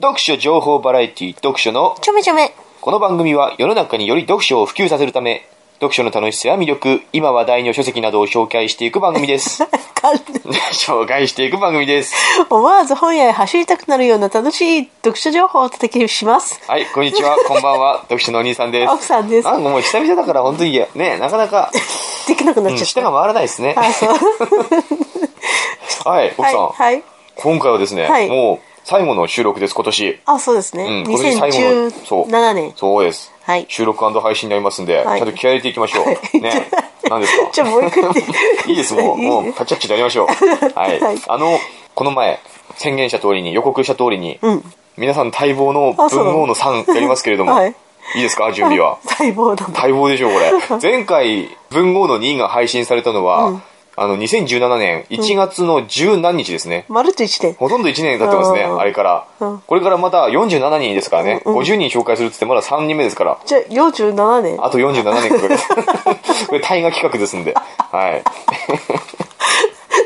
読書情報バラエティ読書のちょめちょめ。この番組は世の中により読書を普及させるため読書の楽しさや魅力今話題の書籍などを紹介していく番組です 紹介していく番組です思わず本屋へ走りたくなるような楽しい読書情報をお届けします。はいこんにちは こんばんは読書のお兄さんです奥さんですなんかもう久々だから本当にねなかなか、できなくなうん、っちゃった。舌が回らないですね。はい奥さん、はい。はい。今回はですね、はいもう最後の収録です今年あ、そうですうんね。今年最後のそう2017年。そうですはい。収録配信になりますんで、はいちゃんと気合い入れていきましょう。ね。何ですか？じゃあもう一回。いいです、もう。もう、タッチアッチでやりましょう。はい。はいあの、この前、宣言した通りに、予告した通りに、うん。皆さん待望の文豪の3やりますけれども、はいい、いですか？準備は。細胞だ。待望でしょう、これ。前回、文豪の2が配信されたのは、あの、2017年1月の十何日ですね。まるっと1年。ほとんど1年経ってますね、うんあれからうん。これからまた47人ですからね、50人紹介するって言ってまだ3人目ですから。じゃあ47年。あと47年かかる。これ大河企画ですんで。はい。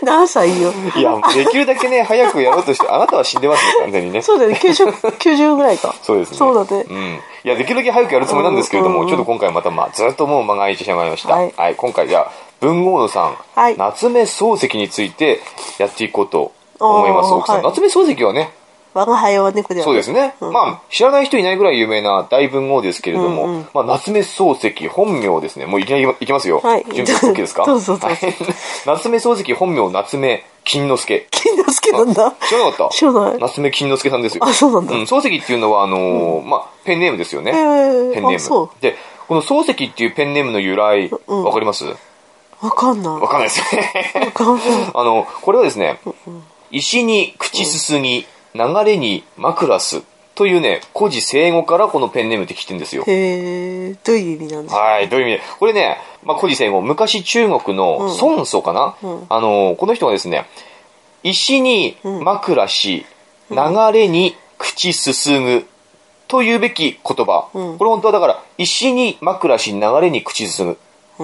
何歳よ。いや、できるだけね、早くやろうとして、あなたは死んでますね、完全にね。そうだよね。90、90ぐらいか。そうですね。そうだね。うん。いや、できるだけ早くやるつもりなんですけれども、ちょっと今回また、まあ、ずっともう間が空いてしまいました。ははいい。今回じゃあ、文豪のさん、はい夏目漱石についてやっていこうと思います、奥さん。はい夏目漱石はね、我が輩は猫ではそうですね。うんまあ、知らない人いないぐらい有名な大文豪ですけれども、うんうんまあ、夏目漱石本名ですね。もういきなりいきますよ。はい準備 OK ですか？夏目漱石本名夏目金之助。金之助なんだ。知らなかった知らない夏目金之助さんですよ。あそうなんだ漱石っていうのは、あのーまあ、ペンネームですよね。ペンネーム。で、この漱石っていうペンネームの由来、わ、かります？わかんない。わかんないですよね。わかんない。あの、これはですね、石に口すすぎ、流れに枕すというね、古事成語からこのペンネームって来てるんですよ。へえ、どういう意味なんですか？はい、どういう意味？で。これね、まあ、古事成語、昔中国の孫祖かな、うんあの、この人がですね、石に枕し、流れに口すすぐというべき言葉。うんこれ本当はだから、石に枕し、流れに口すすぐ。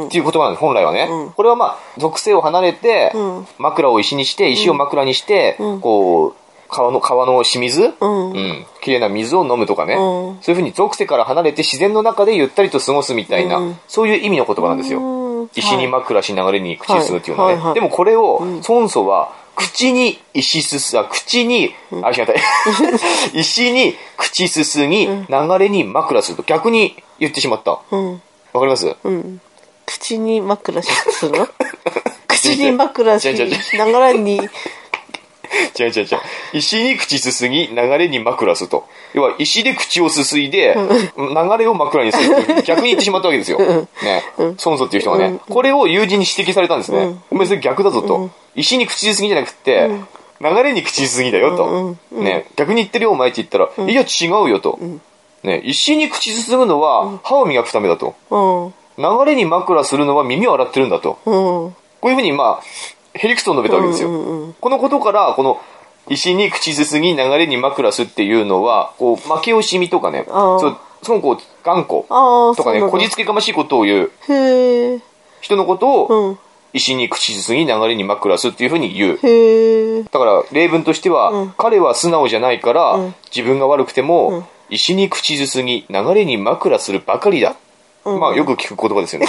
っていう言葉なんです、本来はね。うん。これはまあ、属性を離れて、うん。枕を石にして、石を枕にして、うん。こう、川の、川の清水、うん。うん、綺麗な水を飲むとかね、うん。そういうふうに属性から離れて自然の中でゆったりと過ごすみたいな、うん。そういう意味の言葉なんですよ。うん。石に枕し流れに口すすっていうのはね。はい。はい。はい。でもこれを、孫祖は、口に石すす、あ、口に、あ、違った。石に口すすぎ、流れに枕すると逆に言ってしまった。わうん。かります？うん。口に枕しする？の 口に枕し、違う違う違う流れに、違う違う違う。石に口すすぎ、流れに枕すと。要は、石で口をすすいで、流れを枕にする逆に言ってしまったわけですよ。ね。孫祖っていう人がね。これを友人に指摘されたんですね。お前それ逆だぞと。石に口しすぎじゃなくて、流れに口しすぎだよと。ね。逆に言ってるよお前って言ったら、いや違うよと。ね。石に口すすぐのは歯を磨くためだと。うん。流れに枕するのは耳を洗ってるんだと。うん。こういうふうに、まあ、ヘリクスを述べたわけですよ。うんうんうんこのことから、この、石に口すすぎ、流れに枕すっていうのは、こう、負け惜しみとかね、そう、そのこう、頑固ああ、とかね、こじつけがましいことを言う。人のことを、うん。石に口すすぎ、流れに枕すっていうふうに言う。だから、例文としては、うん彼は素直じゃないから、うん自分が悪くても、うん石に口すすぎ、流れに枕するばかりだ。うんまあ、よく聞く言葉ですよね。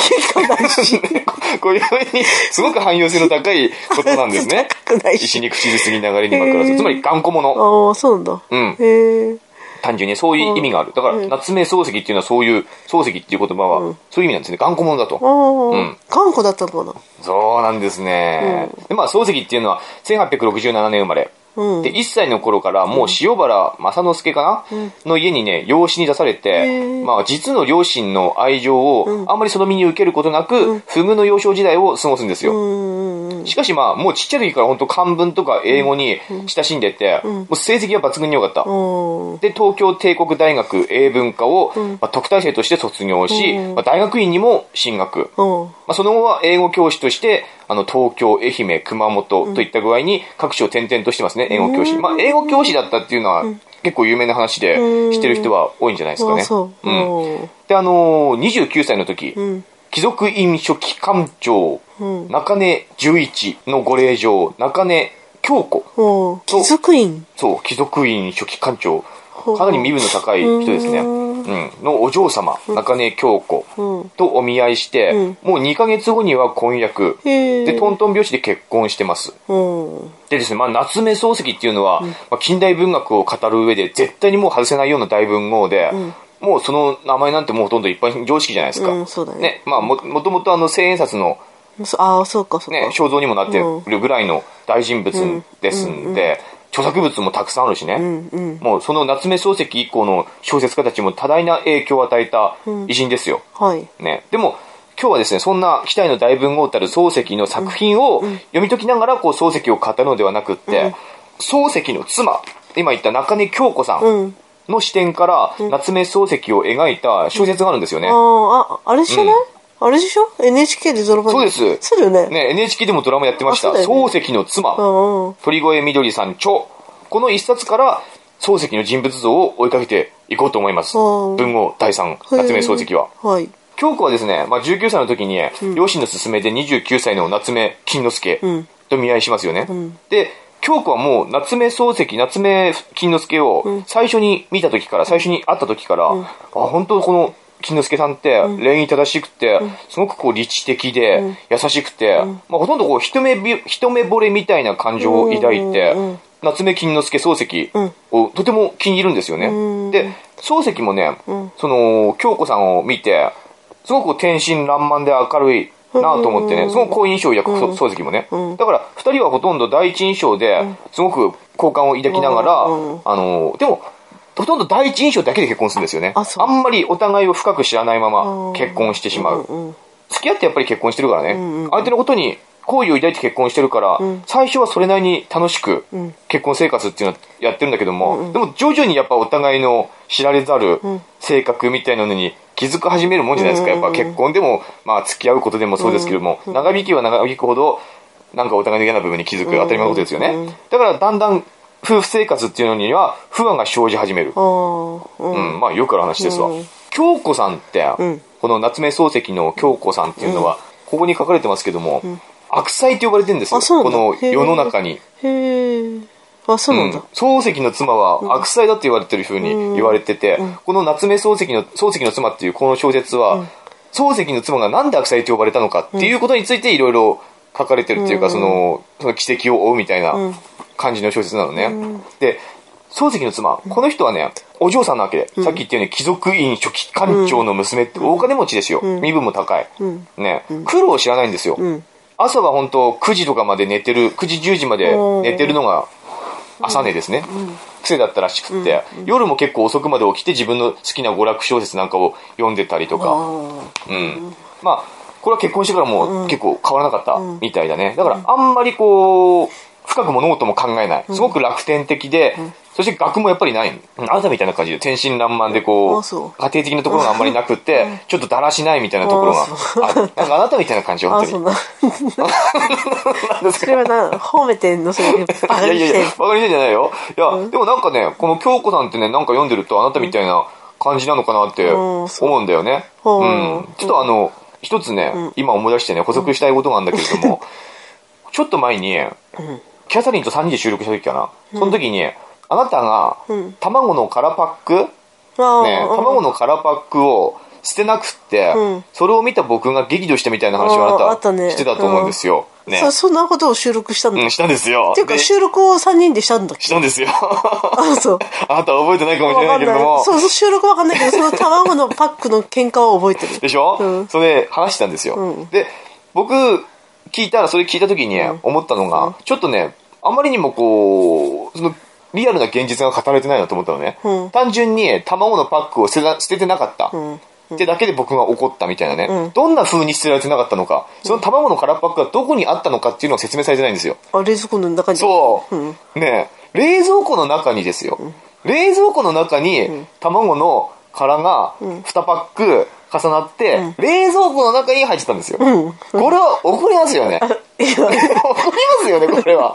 こういうふうに、すごく汎用性の高いことなんですね。高くないし石に口すすぎ、流れに枕する。つまり、頑固者。ああ、そうなんだ。うん。へえ。単純にそういう意味がある。だから、うん夏目漱石っていうのはそういう、漱石っていう言葉は、そういう意味なんですね。頑固者だと。ああ、ん頑固だったのかな。そうなんですね。でまあ、漱石っていうのは、1867年生まれ。うん。で、1歳の頃からもう塩原正之助かな、の家にね、養子に出されてまあ、実の両親の愛情をあんまりその身に受けることなく、不遇の幼少時代を過ごすんですよ。しかしまあ、もうちっちゃい時から本当漢文とか英語に親しんでて、もう成績は抜群に良かった。うん。で、東京帝国大学英文科を、まあ、特待生として卒業し、まあ、大学院にも進学。うん。まあ、その後は英語教師として、あの、東京、愛媛、熊本といった具合に各地を転々としてますね、英語教師。まあ、英語教師だったっていうのは結構有名な話で、うん知ってる人は多いんじゃないですかね。うん。で、あのー、29歳の時、うん。貴族院書記官長、うん。中根十一のご令嬢、中根京子。うん。貴族院。そう、貴族院書記官長。かなり身分の高い人ですね。うん。のお嬢様、中根京子とお見合いして、もう2ヶ月後には婚約。で、トントン拍子で結婚してます。うん。でですね、まあ、夏目漱石っていうのは、まあ、近代文学を語る上で絶対にもう外せないような大文豪で、もうその名前なんてもうほとんど一般常識じゃないですか。うんそうだね。まあ、も、もともとあの、千円札のそああ、そうか、そうか。ね、肖像にもなってるぐらいの大人物ですんで、著作物もたくさんあるしね、もうその夏目漱石以降の小説家たちも多大な影響を与えた偉人ですよ。はい。ね、でも今日はですねそんな期待の大文豪たる漱石の作品を読み解きながらこう漱石を語るのではなくって、漱石の妻今言った中根京子さんの視点から夏目漱石を描いた小説があるんですよね。ああ、れじゃない、あれでしょ ?NHK でドラマそうですそうだよね。ね、NHK でもドラマやってました。漱石の妻、うんうん。鳥越みどりさん著。この一冊から漱石の人物像を追いかけていこうと思います。うん文豪第三、夏目漱石は。はい。京子はですね、まあ、19歳の時に、両親の勧めで29歳の夏目金之助と見合いしますよね。で、京子はもう夏目漱石、夏目金之助を最初に見た時から、最初に会った時から、あ、本当この金之助さんって礼儀正しくて、すごくこう理知的で、優しくて、まあ、ほとんどこう一目び、一目惚れみたいな感情を抱いて、夏目金之助漱石をとても気に入るんですよね。で、漱石もね、その、京子さんを見て、すごく天真爛漫で明るいなと思ってね、すごく好印象を抱く漱石もね。だから、二人はほとんど第一印象で、すごく好感を抱きながら、あの、でも、ほとんど第一印象だけで結婚するんですよね。あんまりお互いを深く知らないまま結婚してしまう。付き合ってやっぱり結婚してるからね。相手のことに好意を抱いて結婚してるから、最初はそれなりに楽しく結婚生活っていうのはやってるんだけども、でも徐々にやっぱお互いの知られざる性格みたいなのに気づく始めるもんじゃないですか。やっぱ結婚でも、まあ付き合うことでもそうですけども、長引きは長引くほど、なんかお互いの嫌な部分に気づく当たり前のことですよね。だからだんだん夫婦生活っていうのには不安が生じ始める。うん、まあよくある話ですわ。京子さんって、この夏目漱石の京子さんっていうのは、ここに書かれてますけども、悪妻って呼ばれてるんですよ。この世の中に。へえ。あ、そうなんだ。漱石の妻は悪妻だって言われてるふうに言われてて、この夏目漱石の、漱石の妻っていうこの小説は、漱石の妻がなんで悪妻と呼ばれたのかっていうことについていろいろ書かれてるっていうか、その、その奇跡を追うみたいな感じの小説なのね。で、漱石の妻、この人はね、お嬢さんなわけで、さっき言ったように貴族院初期官長の娘って大金持ちですよ。身分も高い。ね、苦労を知らないんですよ。朝は本当9時とかまで寝てる、9時10時まで寝てるのが朝寝ですね。癖だったらしくって、夜も結構遅くまで起きて自分の好きな娯楽小説なんかを読んでたりとか、うん。まあ、これは結婚してからも結構変わらなかったみたいだね。だからあんまりこう、深く物事も考えない。すごく楽天的で、そして学もやっぱりない。あなたみたいな感じで天真爛漫でこう、あそう家庭的なところがあんまりなくって、ちょっとだらしないみたいなところがあ。なんかあなたみたいな感じ、本あ、当に。そんな。なんですか？それはな、褒めてんのそれ、バカいやいやいやにしてん、バカにしてんじゃないよ。いや、でもなんかね、この京子さんってね、なんか読んでるとあなたみたいな感じなのかなってうんそう思うんだよね。ううんん。ちょっとあの、一つね、今思い出してね、補足したいことがあるんだけれども、ちょっと前に、キャサリンと3人で収録した時かな。その時に、あなたが、卵の空パック？ね、卵の空パックを捨てなくって、うんそれを見た僕が激怒したみたいな話をあなたねしてたと思うんですよ。ねそ。そんなことを収録したんうん、したんですよ。ていうか、で収録を3人でしたんだっけ？したんですよ。あ、そう。あなたは覚えてないかもしれないいけれども。。そうそう、収録わかんないけど、その卵のパックの喧嘩は覚えてる。でしょ、うんそれで話したんですよ。うんで、僕、聞いたら、それ聞いた時に思ったのが、ちょっとね、あまりにもこう、その、リアルな現実が語られてないなと思ったのね。うん。単純に卵のパックを捨てな捨ててなかった。ん。ってだけで僕が怒ったみたいなね、うん。どんな風に捨てられてなかったのか、その卵の空パックがどこにあったのかっていうのを説明されてないんですよ。あ、冷蔵庫の中に？そう、うん。ねえ冷蔵庫の中にですよ、冷蔵庫の中に卵の殻が2パック重なって、冷蔵庫の中に入ってたんですよ、これは怒りますよね。怒りますよねこれは。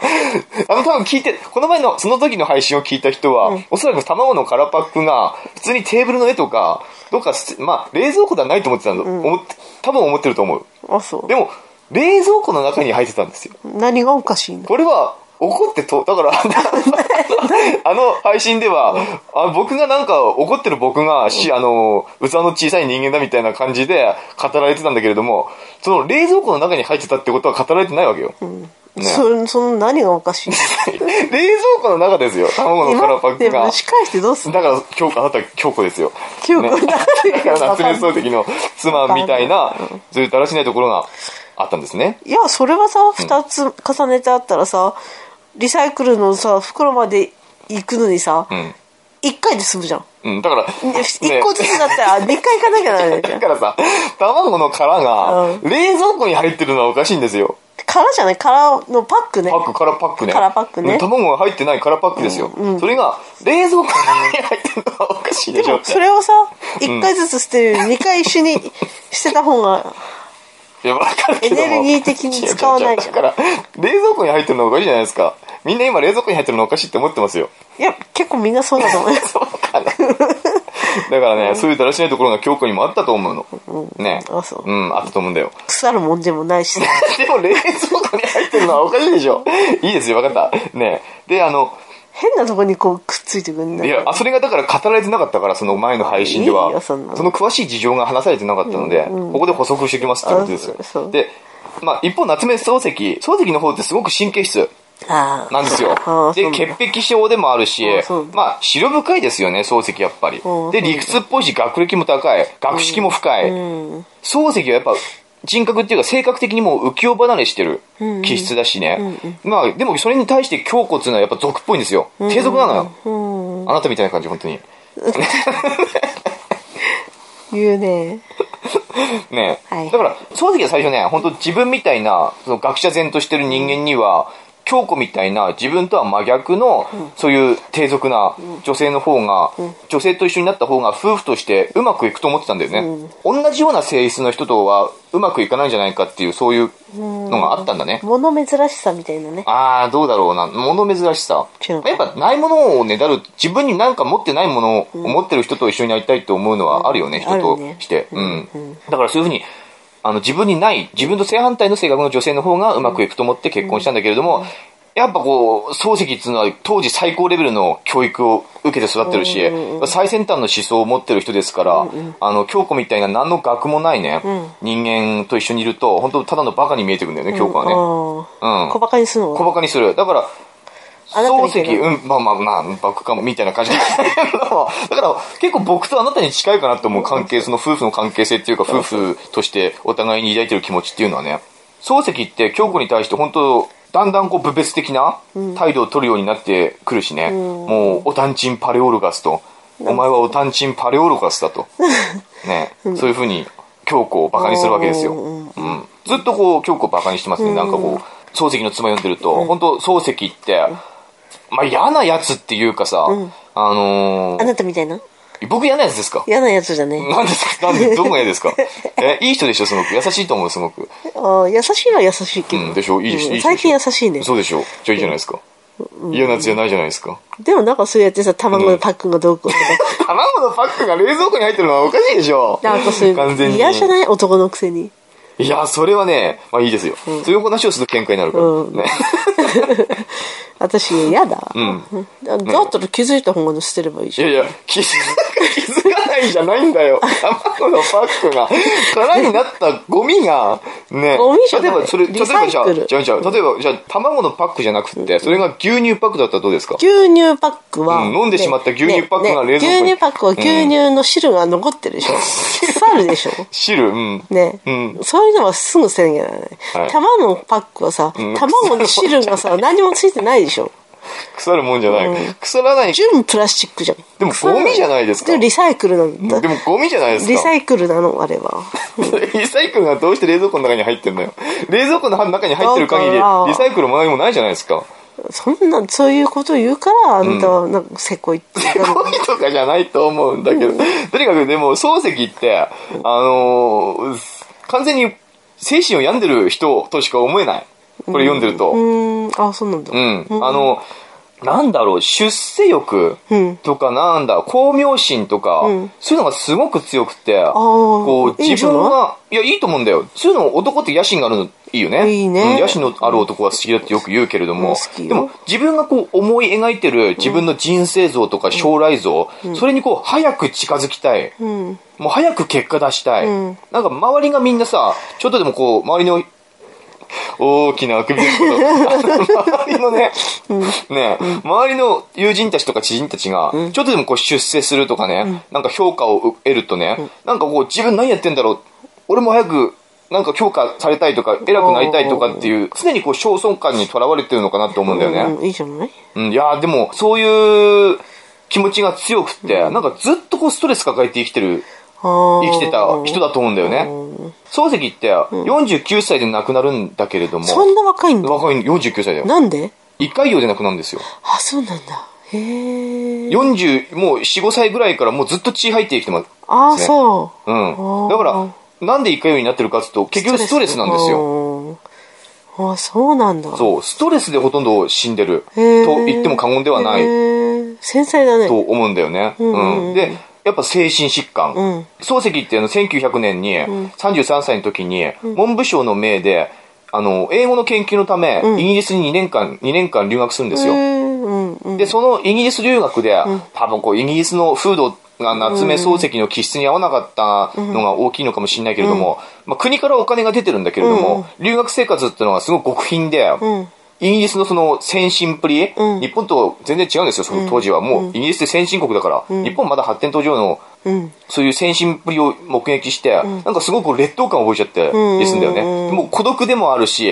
あの多分聞いてこの前のその時の配信を聞いた人は、おそらく卵の空パックが普通にテーブルの上とかどっかまあ冷蔵庫ではないと思ってたんだ、思って多分思ってると思う。あ、そう。で。も冷蔵庫の中に入ってたんですよ。何がおかしいのこれは怒ってと、だから、あの配信では、あ僕がなんか、怒ってる僕が、し、あの、器の小さい人間だみたいな感じで語られてたんだけれども、その冷蔵庫の中に入ってたってことは語られてないわけよ。ね。そその何がおかしい？冷蔵庫の中ですよ、卵の空パックが。で蒸。し返してどうすんの？だから、京子、あなたは京子ですよ。京子ね。だだから、夏目漱石の妻みたいな、そうい。うだらしないところがあったんですね。いや、それはさ、二つ重ねてあったらさ、リサイクルのさ、袋まで行くのにさ、うん。一回で済むじゃん。うん、だから、一個ずつだったら、二回行かなきゃならないじゃん。だからさ、卵の殻がうん冷蔵庫に入ってるのはおかしいんですよ。殻じゃない？殻のパックねパ。ック、殻パックね。殻パックね卵が入ってない殻パックですよ。それが冷蔵庫に入ってるのはおかしいでしょ。それをさ、一回ずつ捨てるより二回一緒に捨てた方が、いエネルギー的に使わないじゃんだから、冷蔵庫に入ってるのはおかしいじゃないですか。みんな今冷蔵庫に入ってるのおかしいって思ってますよ。いや、結構みんなそうだと思うよ。そうかな。だからね、そういうだらしないところが京子にもあったと思うの。ね。あそううん、あったと思うんだよ。腐るもんでもないしさ。でも冷蔵庫に入ってるのはおかしいでしょ。いいですよ、わかった。ね。で、あの、変なとこにこうくっついてくんだい？や、あそれがだから語られてなかったから、その前の配信でいいはよそんな、のその詳しい事情が話されてなかったので、ここで補足しておきますってことですよあそう。で、まあ、一方、夏目漱石、漱石の方ってすごく神経質。なんですよ。で、潔癖症でもあるしあそう、まあ、白深いですよね、漱石やっぱりう。んで、理屈っぽいし、学歴も高い、学識も深い。うん。漱石はやっぱ人格っていうか性格的にもう浮世離れしてる気質だしね。まあでもそれに対して京子っていうのはやっぱ俗っぽいんですよ。低俗なのよ。うん。あなたみたいな感じ、本当に。言うね。ねはいだから、漱石は最初ね、本当自分みたいな、その学者前としてる人間には、京子みたいな自分とは真逆の、そういう低俗な女性の方が、女性と一緒になった方が夫婦としてうまくいくと思ってたんだよね。同じような性質の人とはうまくいかないんじゃないかっていう、そういうのがあったんだね。物珍しさみたいなね。ああ、どうだろうな。物珍しさ。やっぱないものをねだる、自分になんか持ってないものを持ってる人と一緒になりたいと思うのはあるよね、うん人として。うん。だからそういうふうに、あの、自分にない、自分と正反対の性格の女性の方がうまくいくと思って結婚したんだけれども、やっぱこう、漱石っていうのは当時最高レベルの教育を受けて育ってるし、最先端の思想を持ってる人ですから、あの、京子みたいな何の学もないね、人間と一緒にいると、本当ただのバカに見えてくるんだよね、京子はね。うん。小馬鹿にするの？小馬鹿にする。だから、あなた漱石、うん、まあまあまあ、バックかも、みたいな感じ。だけど、だから、結構僕とあなたに近いかなと思う関係、その夫婦の関係性っていうか、夫婦としてお互いに抱いてる気持ちっていうのはね、漱石って京子に対して本当、だんだんこう、部別的な態度を取るようになってくるしね、もう、おたんちんパレオルガスと、お前はおたんちんパレオルガスだと、ね、そういうふうに、京子をバカにするわけですよ。うん。ずっとこう、京子をバカにしてますね。なんかこう、漱石の妻読んでると、本当漱石って、まあ嫌なやつっていうかさ、あのあー、なたみたいな？僕嫌なやつですか？嫌なやつじゃねなんですか？なんで、どこが嫌ですか？え、いい人でしょ、すごく。優しいと思う、すごく。ああ優しいのは優しいけど。うん、でしょ？いいでしょ、いい人でしょ？最近優しいね。そうでしょ？じゃあいいじゃないですか。嫌なやつじゃないじゃないですか。でもなんかそうやってさ、卵のパックがどうこうとか。卵のパックが冷蔵庫に入ってるのはおかしいでしょなんかそういう、完全に。嫌じゃない？男のくせに。いや、それはね、まあいいですよ。そういう話をすると喧嘩になるから。うんね。私嫌だ。んだだったら気づいた方が捨てればいいじゃん。いやいや、気づかいじゃないんだよ。卵のパックが、空になったゴミが、ね。ゴミじゃない例えば、それ、例えばじゃあ、リサイクルじゃあ、じゃあ、例えば、じゃあ、卵のパックじゃなくて、それが牛乳パックだったらどうですか？牛乳パックは、うん飲んでしまった牛乳パックが冷蔵庫に牛乳パックは牛乳の汁が残ってるでしょ。腐るでしょ。汁、うん。ね、うんそういうのはすぐ捨てなきゃならない。はい卵のパックはさ、卵の汁がさ、何もついてないでしょ。腐るもんじゃない。腐らない。純プラスチックじゃん。でもゴミじゃないですかでリサイクルなんだ。でもゴミじゃないですか。リサイクルなの、あれは。リサイクルがどうして冷蔵庫の中に入ってんのよ。冷蔵庫の中に入ってる限り、だからリサイクルも何もないじゃないですか。そんな、そういうことを言うから、あんたは、なんか、せこいって言ったの。ゴミとかじゃないと思うんだけど。とにかくでも、漱石って、あのー完全に精神を病んでる人としか思えない。これ読んでると。うーん、あ、そうなんだ。うん。あの、なんだろう、出世欲うんとかなんだ、光明心とか、そういうのがすごく強くて、ーこう、自分が、いや、いいと思うんだよ。そういうの男って野心があるのいいよね。いいねうん野心のある男が好きだってよく言うけれどもでも自分がこう思い描いてる自分の人生像とか将来像、それにこう早く近づきたい。うん。もう早く結果出したい。うんなんか周りがみんなさ、ちょっとでもこう、周りの、大きなあくびですけど、周りのね、ね、周りの友人たちとか知人たちが、ちょっとでもこう出世するとかね、なんか評価を得るとね、なんかこう自分何やってんだろう、俺も早く、なんか評価されたいとか、偉くなりたいとかっていう、常にこう、焦燥感にとらわれてるのかなと思うんだよね。うん、いいじゃない？うん、いやーでも、そういう気持ちが強くって、なんかずっとこうストレス抱えて生きてる、生生きてた人だと思うんだよね。漱石って49歳で亡くなるんだけれども、そんな若いんだ。若い49歳だよ。なんで？一回用で亡くなるんですよ。あ、そうなんだ。へえ。40、もう4、5歳ぐらいからもうずっと血入ってきてます。ああ、ねそう。うん。だから、なんで一回用になってるかっていうと、結局ストレスなんですよ。よ。ああ、そうなんだ。そう、ストレスでほとんど死んでる。と言っても過言ではない。繊細だね。と思うんだよね。うん。で、やっぱ精神疾患。うん。漱石ってあの1900年に33歳の時に文部省の命で、あの、英語の研究のため、イギリスに2年間、2年間留学するんですよ。で、そのイギリス留学で、多分こう、イギリスの風土が夏目漱石の気質に合わなかったのが大きいのかもしれないけれども、まあ、国からお金が出てるんだけれども、留学生活っていうのがすごく極貧で、うん。イギリスのその先進っぷり、うん。日本と全然違うんですよ、その当時は。もう、イギリスって先進国だから、日本まだ発展途上の、うん。そういう先進っぷりを目撃して、なんかすごく劣等感を覚えちゃって、んですんだよね。もう孤独でもあるし、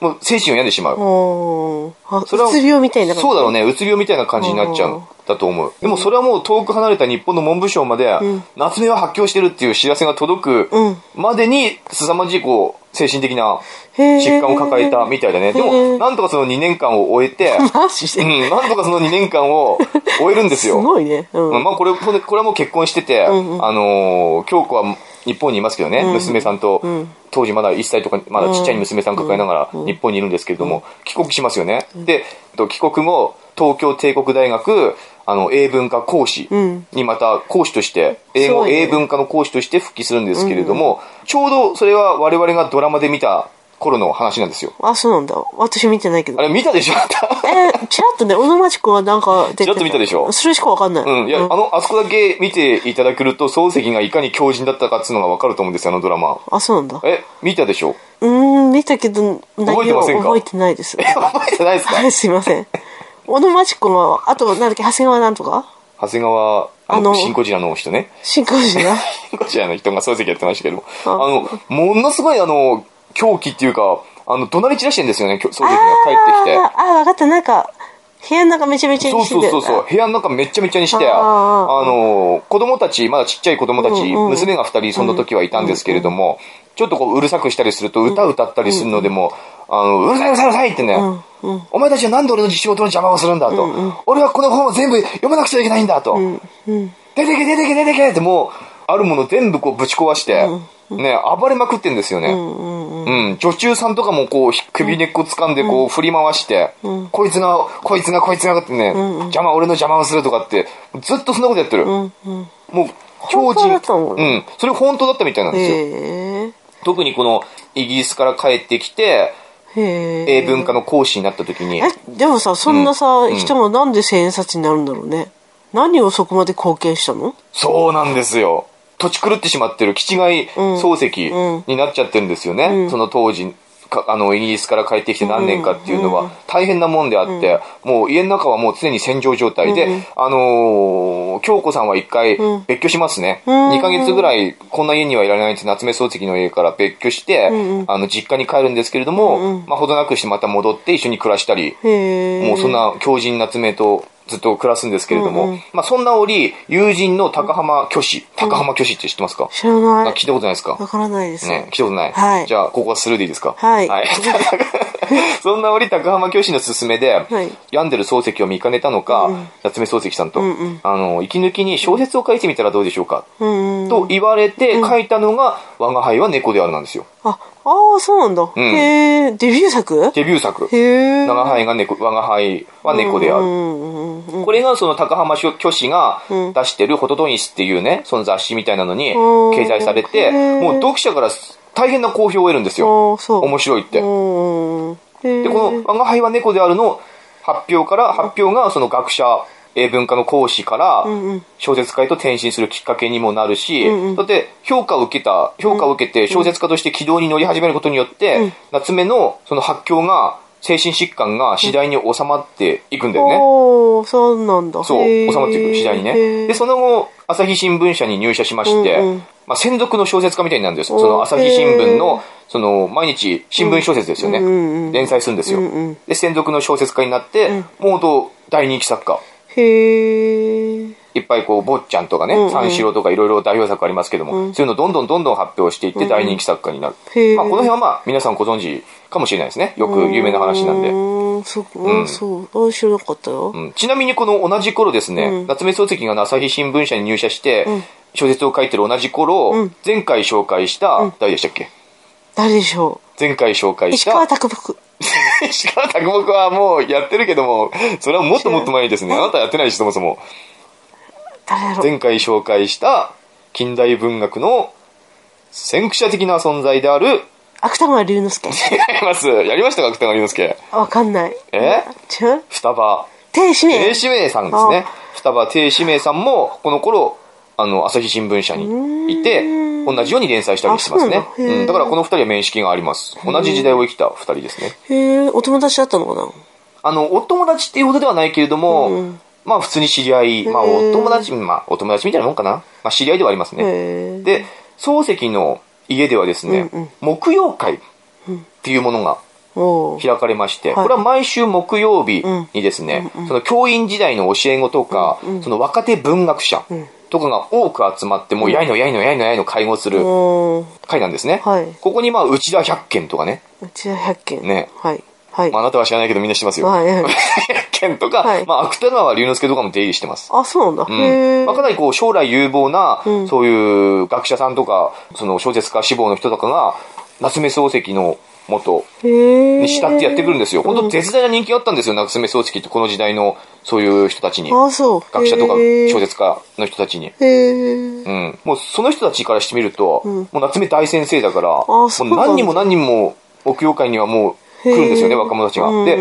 もう精神を病んでしまう。それはうつ病みたいな感じ？そうだろうね、うつ病みたいな感じになっちゃうんだと思う。でもそれはもう遠く離れた日本の文部省まで、夏目は発狂してるっていう知らせが届くうんまでに、凄まじいこう、精神的な疾患を抱えたみたいだね。でへも、ーなんとかその2年間を終えて。うん、なんとかその2年間を終えるんですすよ。ごいね。うん。うんまあこれ、これはもう結婚してて、あのー京子は日本にいますけどね、娘さんと、当時まだ1歳とか、まだちっちゃい娘さん抱えながら日本にいるんですけれども、帰国しますよね。で、と帰国後、東京帝国大学、あの、英文科講師にまた講師として、英語英文科の講師として復帰するんですけれども、ちょうどそれは我々がドラマで見た頃の話なんですよ。あ、そうなんだ。私見てないけどあ。れ見たでしょ？えー、ちらっとね、小野町子はなんか出。ちらっと見たでしょ？それしかわかんない。うん。いや、あの、あそこだけ見ていただけると、漱石がいかに強靭だったかっていうのがわかると思うんですよ、あのドラマ。あ、そうなんだ。え、見たでしょ？うーん、見たけど、覚えてませんか？覚えてないです。え、覚えてないですか？はい、すいません。小野町子が、あと、なんだっけ、長谷川なんとか？長谷川、ああのの、シンコジラの人ね。新興寺な。シンコジラ の人が漱石やってましたけどあの、ものすごいあの、狂気っていうか、あの、怒鳴り散らしてんですよね、漱石が帰ってきて。あーあー、わかった。なんか、部屋の中めちゃめちゃそうにしてそうそうそう。部屋の中めっちゃめちゃにして、あの、子供たち、まだちっちゃい子供たち、うんうん。娘が二人その時はいたんですけれども、ちょっとこううるさくしたりすると歌歌ったりするのでも、あの、うるさいうるさいうるさいってね、お前たちはなんで俺の仕事の邪魔をするんだと。俺はこの本を全部読まなくちゃいけないんだと。出てけ出てけ出てけってもう、あるもの全部こうぶち壊して、ね、暴れまくってんですよね。うん、女中さんとかもこう、首根っこ掴んでこう振り回して、こいつが、こいつが、こいつがってね、邪魔、俺の邪魔をするとかって、ずっとそんなことやってる。もう、強本当だったのうん、それ本当だったみたいなんですよ。特にこの、イギリスから帰ってきて。英文化の講師になった時に、え、でもさ、そんなさ、人がなんで千円札になるんだろうね。何をそこまで貢献したの？そうなんですよ。土地狂ってしまってる、気違い漱石になっちゃってるんですよね。その当時、かあの、イギリスから帰ってきて何年かっていうのは大変なもんであって、もう家の中はもう常に戦場状態で、あのー京子さんは一回別居しますね。2ヶ月ぐらいこんな家にはいられないって夏目漱石の家から別居して、あの、実家に帰るんですけれども、まあ、ほどなくしてまた戻って一緒に暮らしたり。もうそんな強靭夏目とずっと暮らすんですけれども、まあそんな折、友人の高浜虚子、高浜虚子って知ってますか、知らない。あ聞いたことないですか？わからないです。ね、聞いたことない。はい。じゃあ、ここはスルーでいいですか？はい。そんな折、高浜虚子の勧めで、はい。病んでる漱石を見かねたのか、夏目漱石さんと、あの、息抜きに小説を書いてみたらどうでしょうか、うんうん。と言われて書いたのが、我が輩は猫であるなんですよ。あ、あああ、そうなんだ。んへえ、デビュー作？デビュー作。へえ。長輩が猫、我が輩は猫である。これがその高浜虚子が出してるホトトニスっていうね、その雑誌みたいなのにうん掲載されて、もう読者から大変な好評を得るんですよ。面白いって。で、この我が輩は猫であるの発表から、発表がその学者、英文化の講師から小説家へと転身するきっかけにもなるし、だって評価を受けた、評価を受けて小説家として軌道に乗り始めることによって、夏目のその発狂が、精神疾患が次第に収まっていくんだよね。おー、そうなんだ。そう、収まっていく、次第にね。で、その後、朝日新聞社に入社しまして、うんうんまあ、専属の小説家みたいになるんです。その朝日新聞への、その、毎日新聞小説ですよね。うんうんうん連載するんですよ。うんうんで、専属の小説家になって、もう本当大人気作家。へえ。いっぱいこう、坊ちゃんとかね、うんうん三四郎とかいろいろ代表作ありますけども、うんそういうのどんどんどんどん発表していって大人気作家になる。へーまあ、この辺はまあ、皆さんご存知かもしれないですね。よく有名な話なんで。うーん、そう、うん、そう。あ知らなかったよ。うんちなみにこの同じ頃ですね、うん夏目漱石が朝日新聞社に入社して、ん小説を書いてる同じ頃、うん前回紹介した、誰でしたっけ？誰でしょ前回紹う介した石川啄木。石川啄木はもうやってるけどもそれはもっともっと前にですね。あなたやってないしそもそも。前回紹介した近代文学の先駆者的な存在である芥川龍之介。違います。やりましたか芥川龍之介。わかんない。え？違う？双葉。天使名。定指名さんですね。双葉定指名さんもこの頃あの朝日新聞社にいて同じように連載したりしてますね。ううん、だからこの二人は面識があります。同じ時代を生きた二人ですね。へえ、お友達だったのかな？あのお友達っていうほどではないけれども、うん。まあ普通に知り合いまあお友達まあお友達みたいなもんかな、まあ、知り合いではありますね。で漱石の家ではですね、うんうん。木曜会っていうものが開かれまして、はい。これは毎週木曜日にですね、その教員時代の教え子とか、その若手文学者とかが多く集まって、もうやいのやいのやいのやいの会合するおー会なんですね。はいここにまあ内田百軒とかね、うちは百件。ねはい。はい。まあ、あなたは知らないけどみんな知ってますよ。はいはい百軒とか、はいまあ芥川龍之介とかも出入りしてます。あ、そうなんだ。うんへえ。まあ、かなりこう将来有望な、そういう学者さんとかその小説家志望の人とかが夏目漱石の元。に慕ってやってくるんですよ。本当絶大な人気があったんですよ、夏目漱石ってこの時代のそういう人たちに。学者とか小説家の人たちに。うん。もうその人たちからしてみると、もう夏目大先生だから、もう何人も何人も木曜会にはもう来るんですよね、若者たちが。うんで、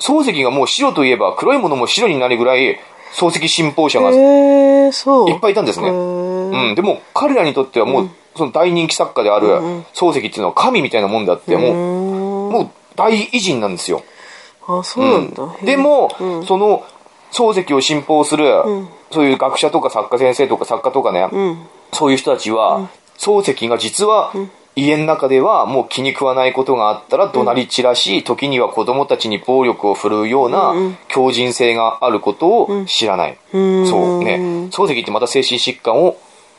漱石がもう白といえば黒いものも白になるぐらい、漱石信奉者がい。っぱいいたんですね。へうん。でも彼らにとってはもう、その大人気作家である漱石っていうのは神みたいなもんだって、もう、うん。もう大偉人なんですよ。あ、そうなんだ。へえで、も、その漱石を信奉する、そういう学者とか作家先生とか作家とかね、うん。そういう人たちは、漱石が実は、家の中ではもう気に食わないことがあったら怒鳴り散らし、時には子供たちに暴力を振るうような強靭性があることを知らない。んそうね。漱石ってまた精神疾患をうん。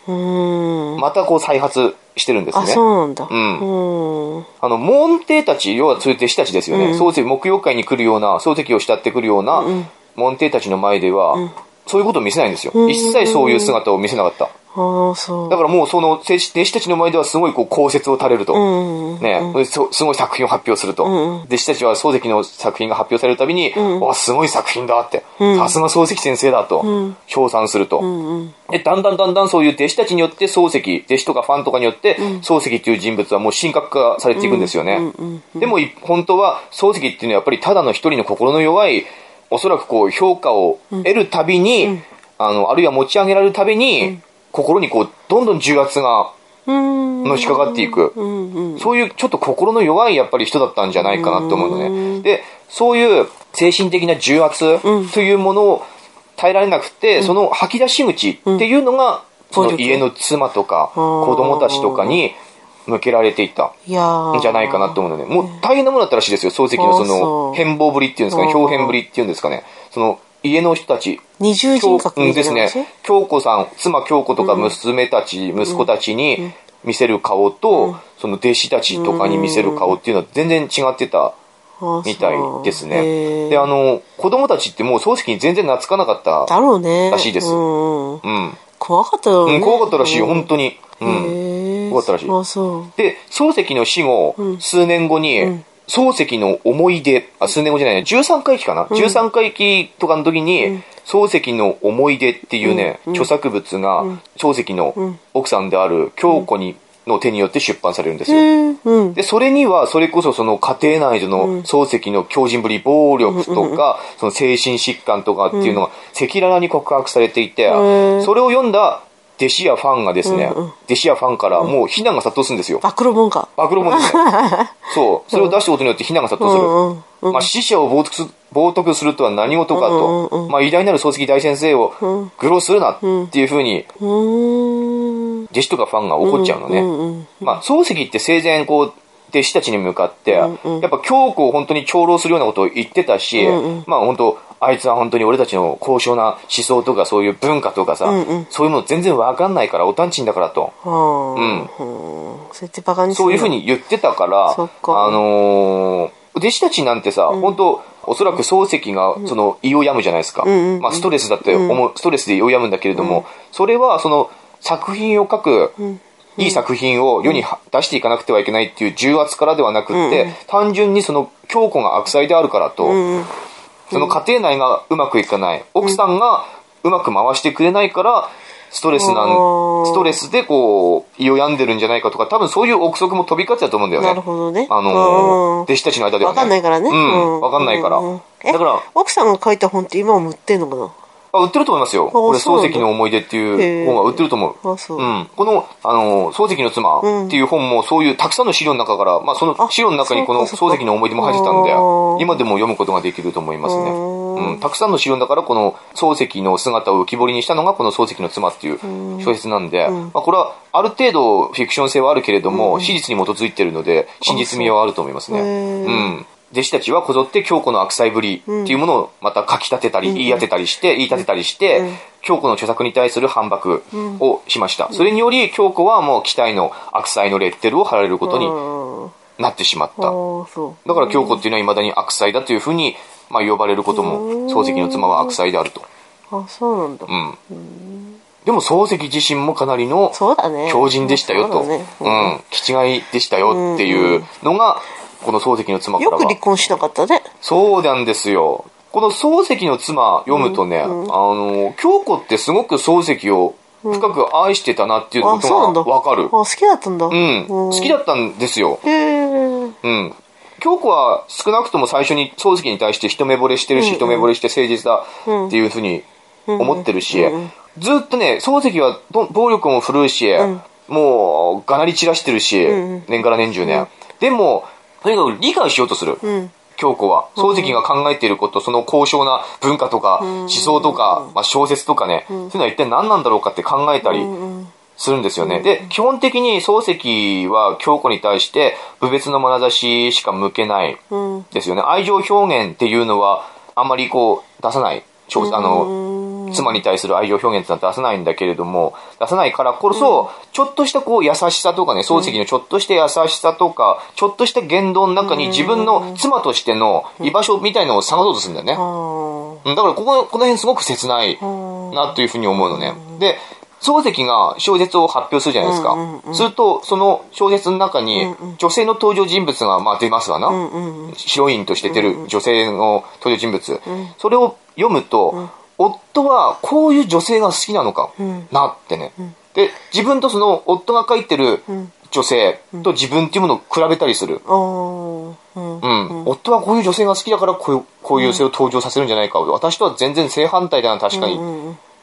またこう再発してるんですあ、ね。そうなんだ。うんうん。あの、門弟たち、要はそういう弟子たちですよね。漱石、木曜会に来るような、漱石を慕ってくるような、門弟たちの前では、そういうことを見せないんですよ。一切そういう姿を見せなかった。ああ、そう。だからもうその弟子たちの前ではすごいこう公説を垂れると。うん。ね、そすごい作品を発表すると。弟子たちは漱石の作品が発表されるたびに、わ、すごい作品だって、さすが漱石先生だと、称賛すると。で、だんだんだんだんそういう弟子たちによって漱石、弟子とかファンとかによって、漱石っていう人物はもう神格化されていくんですよね。でもい本当は漱石っていうのはやっぱりただの一人の心の弱い、おそらくこう評価を得るたびに、あの、あるいは持ち上げられるたびに、心にこう、どんどん重圧がうん。のしかかっていく、そういうちょっと心の弱いやっぱり人だったんじゃないかなと思うのね。で、そういう精神的な重圧というものを耐えられなくて、その吐き出し口っていうのが、その家の妻とか子供たちとかに向けられていたんじゃないかなと思うのね。もう大変なものだったらしいですよ、漱石のそのう変貌ぶりっていうんですかね、表変ぶりっていうんですかね。その家の人たち、二重人格うんみたですね。京子さん、妻京子とか娘たち、息子たちに見せる顔と、その弟子たちとかに見せる顔っていうのは全然違ってたあみたいですね。で、あの、子供たちってもう漱石に全然懐かなかった。らしいですうん。うん。怖かっただろうね。うん、怖かったらしいよ、本当に。うん。へ多かったらしい。あ、そう。で、漱石の死後、数年後に、漱石の思い出、あ、数年後じゃないね、13回忌かな、?13 回忌とかの時に、漱石の思い出っていうね、著作物が、漱石の奥さんである京子に、の手によって出版されるんですよ。うん。うん。で、それには、それこそその家庭内での漱石の強靭ぶり、暴力とか、その精神疾患とかっていうのが赤裸々に告白されていて、ん。それを読んだ弟子やファンがですね、弟子やファンからもう非難が殺到するんですよ。暴露本か。暴露本ですね。そう。それを出したことによって非難が殺到する。うんうんまあ、死者を冒涜す冒涜するとは何事かと、まあ、偉大なる漱石大先生を愚弄するなっていうふうに。弟子とかファンが怒っちゃうのね。うんうん。まあ、漱石って生前、こう、弟子たちに向かって、やっぱ教皇を本当に長老するようなことを言ってたし、まあ本当、あいつは本当に俺たちの高尚な思想とかそういう文化とかさ、そういうもの全然わかんないから、おたんちんだからと。はあ。うん。そうやってバカにするそういうふうに言ってたから、か。あのー弟子たちなんてさ、本当おそらく漱石が、その、胃を病むじゃないですか。まあ、ストレスだって思う、ストレスで胃を病むんだけれども、それは、その、作品を書く、いい作品を世には出していかなくてはいけないっていう重圧からではなくって、単純にその、強固が悪妻であるからと、その家庭内がうまくいかない。奥さんがうまく回してくれないから、ストレスなんストレスでこう、胃を病んでるんじゃないかとか、多分そういう憶測も飛び交ってたと思うんだよね。なるほどね。あの弟子たちの間ではね。わかんないからね。うん、わかんないから。だから、奥さんが書いた本って今も売ってんのかな？あ売ってると思いますよ。これ、漱石の思い出っていう本は売ってると思う。あそううん。この、あの、漱石の妻っていう本もそういうたくさんの資料の中から、まあそのあ資料の中にこの漱石の思い出も入ってたんで今でも読むことができると思いますね。うんうん。たくさんの資料の中からこの漱石の姿を浮き彫りにしたのがこの漱石の妻っていう小説なんで、まあこれはある程度フィクション性はあるけれども、史実に基づいてるので、真実味はあると思いますね。うん。弟子たちはこぞって京子の悪妻ぶりっていうものをまた書き立てたり、言い当てたりして、言い立てたりして、京子の著作に対する反駁をしました。それにより京子はもう期待の悪妻のレッテルを貼られることにうんなってしまった。だから京子っていうのは未だに悪妻だというふうに、まあ呼ばれることも、漱石の妻は悪妻であると。あ、そうなんだ。うん。でも漱石自身もかなりの。強靭でしたよと。そうだねうん。気違いでしたよっていうのが、この漱石の妻からはよく離婚しなかったね。そうなんですよ。この漱石の妻読むとね、あの、京子ってすごく漱石を深く愛してたなっていうこあ、そうなんだ。とがわかるあ、。好きだったんだ。うん。好きだったんですよ。へえ。うん。京子は少なくとも最初に漱石に対して一目惚れしてるし、一目惚れして誠実だっていうふうに思ってるし、ずっとね、漱石はど暴力も振るうし、もう、がなり散らしてるし、年から年中ね。でも、とにかく理解しようとする。京子は。漱石が考えていること、その高尚な文化とか、思想とか、まあ、小説とかね、そういうのは一体何なんだろうかって考えたりするんですよね。で、基本的に漱石は京子に対して、部別の眼差ししか向けないうん。ですよね。愛情表現っていうのは、あんまりこう、出さない。小あの、妻に対する愛情表現ってのは出さないんだけれども、出さないからこそ、ちょっとしたこう優しさとかね、漱石のちょっとした優しさとか、ちょっとした言動の中に自分の妻としての居場所みたいのを探そうとするんだよね。だからここ、この辺すごく切ないなというふうに思うのね。で、漱石が小説を発表するじゃないですか。すると、その小説の中に女性の登場人物がまあ出ますわな。ヒロインとして出る女性の登場人物。それを読むと、夫はこういう女性が好きなのかなってね。で、自分とその夫が書いてる女性と自分っていうものを比べたりする。うん。うん、夫はこういう女性が好きだからこういうこういう女性を登場させるんじゃないか、私とは全然正反対だな確かに、っ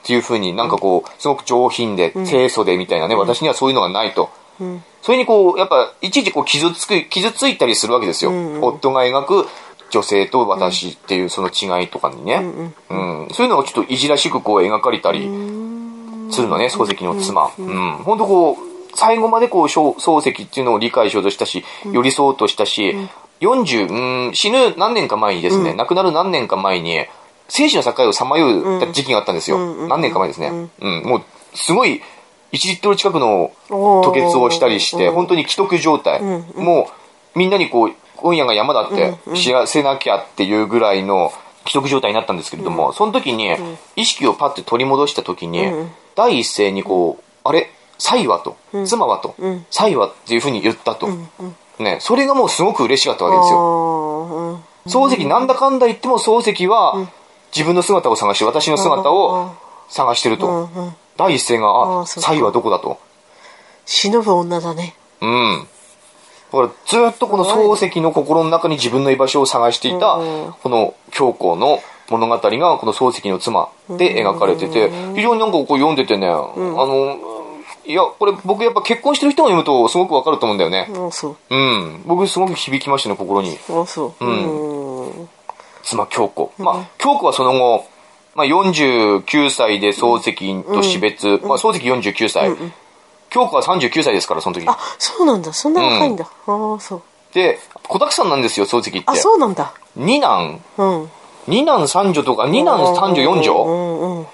ていうふうになんかこうすごく上品で清楚でみたいなね、私にはそういうのがないと、それにこうやっぱいちいちこう傷つく傷ついたりするわけですよ、夫が描く女性と私っていうその違いとかにね、うんそういうのがちょっといじらしくこう描かれたりするのね漱石の妻、うん。本当こう最後までこう漱漱石っていうのを理解しようとしたし寄り添おうとしたし、40、うん、死ぬ何年か前にですね、亡くなる何年か前に、生死の境をさまよった時期があったんですよ。何年か前ですね。うん、もう、すごい、1リットル近くの吐血をしたりして、本当に既得状態。もう、みんなにこう、今夜が山だって知らせなきゃっていうぐらいの既得状態になったんですけれども、その時に、意識をパッて取り戻した時に、第一声にこう、あれ？サイはと、妻はと、サイはっていうふうに言ったと。ね、それがもうすごく嬉しかったわけですよ。よ。漱石なんだかんだ言っても漱石は自分の姿を探して私の姿を探してると。第一声が、あ、サイはどこだと。忍ぶ女だね。うん。だからずっとこの漱石の心の中に自分の居場所を探していた、うんこの京子の物語がこの漱石の妻で描かれてて、非常になんかこう読んでてね、あの、いや、これ僕やっぱ結婚してる人が読むとすごくわかると思うんだよね。う。うん。僕すごく響きましたね、心に。あそう。んうん。妻京子。まあ、京子はその後、まあ、49歳で漱石と死別、まあ、漱石49歳、京子は39歳ですから、その時。あ、そうなんだ。そんな若いんだ。ああ、そう。で、子沢山なんですよ、漱石って。あ、そうなんだ。二男、うん。二男三女とか、二男三女四う女んうん。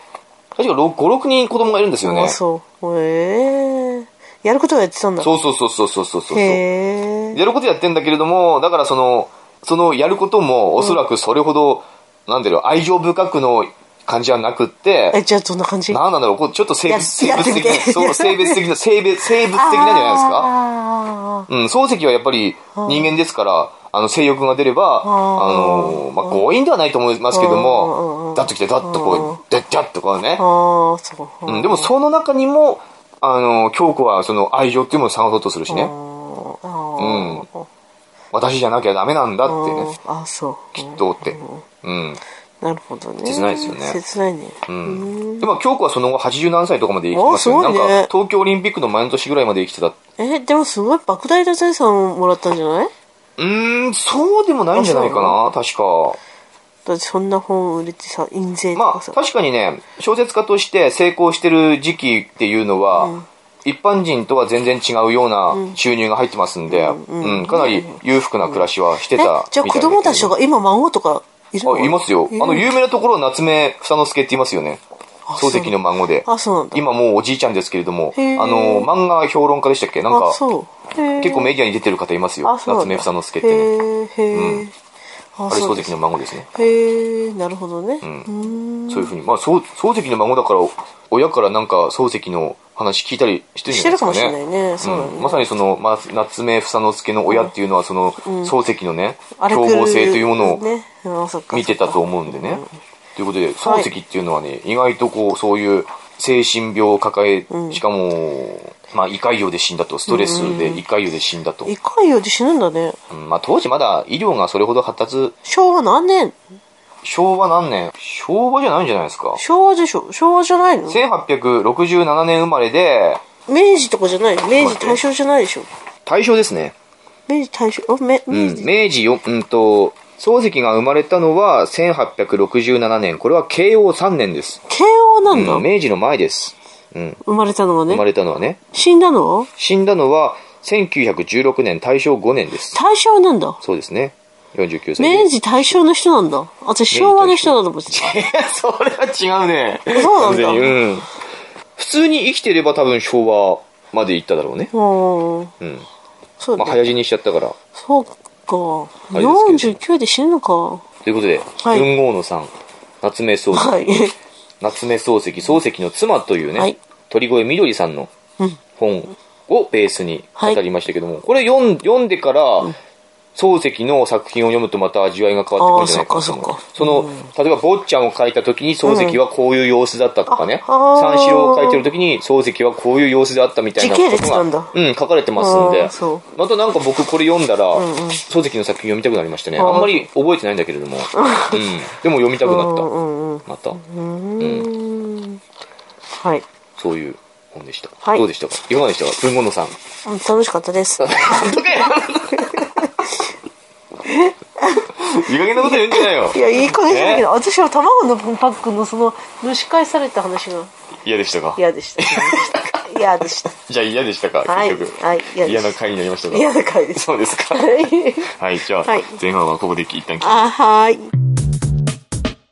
確か5、6人子供がいるんですよねあ、。そう。へえ。やることはやってたんだ。そうそうそうそうそうそうそう。やることやってんだけれども、だからその、そのやることもおそらくそれほど、なんだろう、愛情深くの感じはなくって、え、じゃあどんな感じ？なんなんだろう、こうちょっと生物、や生物的な、そう、生物的な、生物、生物的なんじゃないですか？あうん、漱石はやっぱり人間ですから、あの、性欲が出れば、あの、まあ、強引ではないと思いますけども、ダッと来て、ダッとこう、でっちゃっとこうねあ。。ああ、そう。うん、でもその中にも、あの、京子はその愛情っていうものを探そうとするしね。あうんあ。私じゃなきゃダメなんだってね。ああ、そう。きっとって。うん。なるほどね。切ないですよね切ないね。うん。でも京子はその後80何歳とかまで生きてますよね。なんか東京オリンピックの前の年ぐらいまで生きてた。え、でもすごい莫大な財産をもらったんじゃない？うーん、そうでもないんじゃないかな、確か。だってそんな本売れてさ、印税とまあ。確かにね、小説家として成功してる時期っていうのは、一般人とは全然違うような収入が入ってますんで、うん、かなり裕福な暮らしはしてえたみたいだけど。じゃあ子供たちとか今孫とかあ、いますよ。あの、有名なところは夏目房之助って言いますよね。漱石の孫で。あ、そうなんだ。今もうおじいちゃんですけれども、あの、漫画評論家でしたっけ？なんあ、か、結構メディアに出てる方いますよ夏目房之助ってね。へあ、あれ漱石の孫ですね。へえ、なるほどね。んそういうふうに。まあ、漱石の孫だから、親からなんか漱石の話聞いたりしてるんじゃないですかね。してるかもしれないね。そうだね。んまさにその、まあ、夏目房之助の親っていうのは、その、漱石のね、凶暴性というものを見てたと思うんでね。ということで、漱石っていうのはね、意外とこう、そういう精神病を抱え、しかも、まあ、胃潰瘍で死んだと、ストレスで胃潰瘍で死んだと。一回より死ぬんだね。うんまあ、当時まだ医療がそれほど発達、昭和何年昭和何年？昭和じゃないんじゃないですか。昭和でしょ？昭和じゃないの？1867年生まれで、明治とかじゃないの？明治大正じゃないでしょ？大正ですね。明治大正、あ、め、うん、明治、明治よ、うんと、漱石が生まれたのは1867年。これは慶応3年です。慶応なんだ、うん明治の前です。うん。生まれたのが生まね。れたのはね。死んだの？は死んだのは1916年大正5年です。大正なんだ。そうですね。49歳で。明治大正の人なんだ。私昭和の人だと思ってた。それは違うね。そうなんだうん。普通に生きてれば多分昭和まで行っただろうね。うん。うん。そうだね。まあ早死にしちゃったから。そうか。あれですけ49で死ぬのか。ということで、はい文豪野さん、夏目漱石、はい。夏目漱石、漱石の妻というね、はい鳥越みどりさんのうん本をベースに語はいりましたけども、これ読ん読んでから、漱石の作品を読むとまた味わいが変わってくるんじゃないかなと思う。そっかその、例えば坊ちゃんを書いた時に漱石はこういう様子だったとかね、ああー三四郎を書いてる時に漱石はこういう様子であったみたいなことが、うん、書かれてますんあでまたなんか僕これ読んだら、漱石の作品読みたくなりましたね。あんまり覚えてないんだけれども、うん、でも読みたくなった。また、うーん。はい。そういう本でした。はい。どうでしたか？いかがでしたか？文豪野さん。楽しかったです。いい加減なこと言うんじゃないよい。や、いい加減じゃないけど、私は卵のパックのその、蒸し返された話が嫌でしたか嫌でした。嫌でした。じゃあ嫌でしたかはい結局。はい嫌でした嫌な回になりましたか嫌な回です。そうですか。はい。じゃあ、前半はここで一旦切りあ、はい。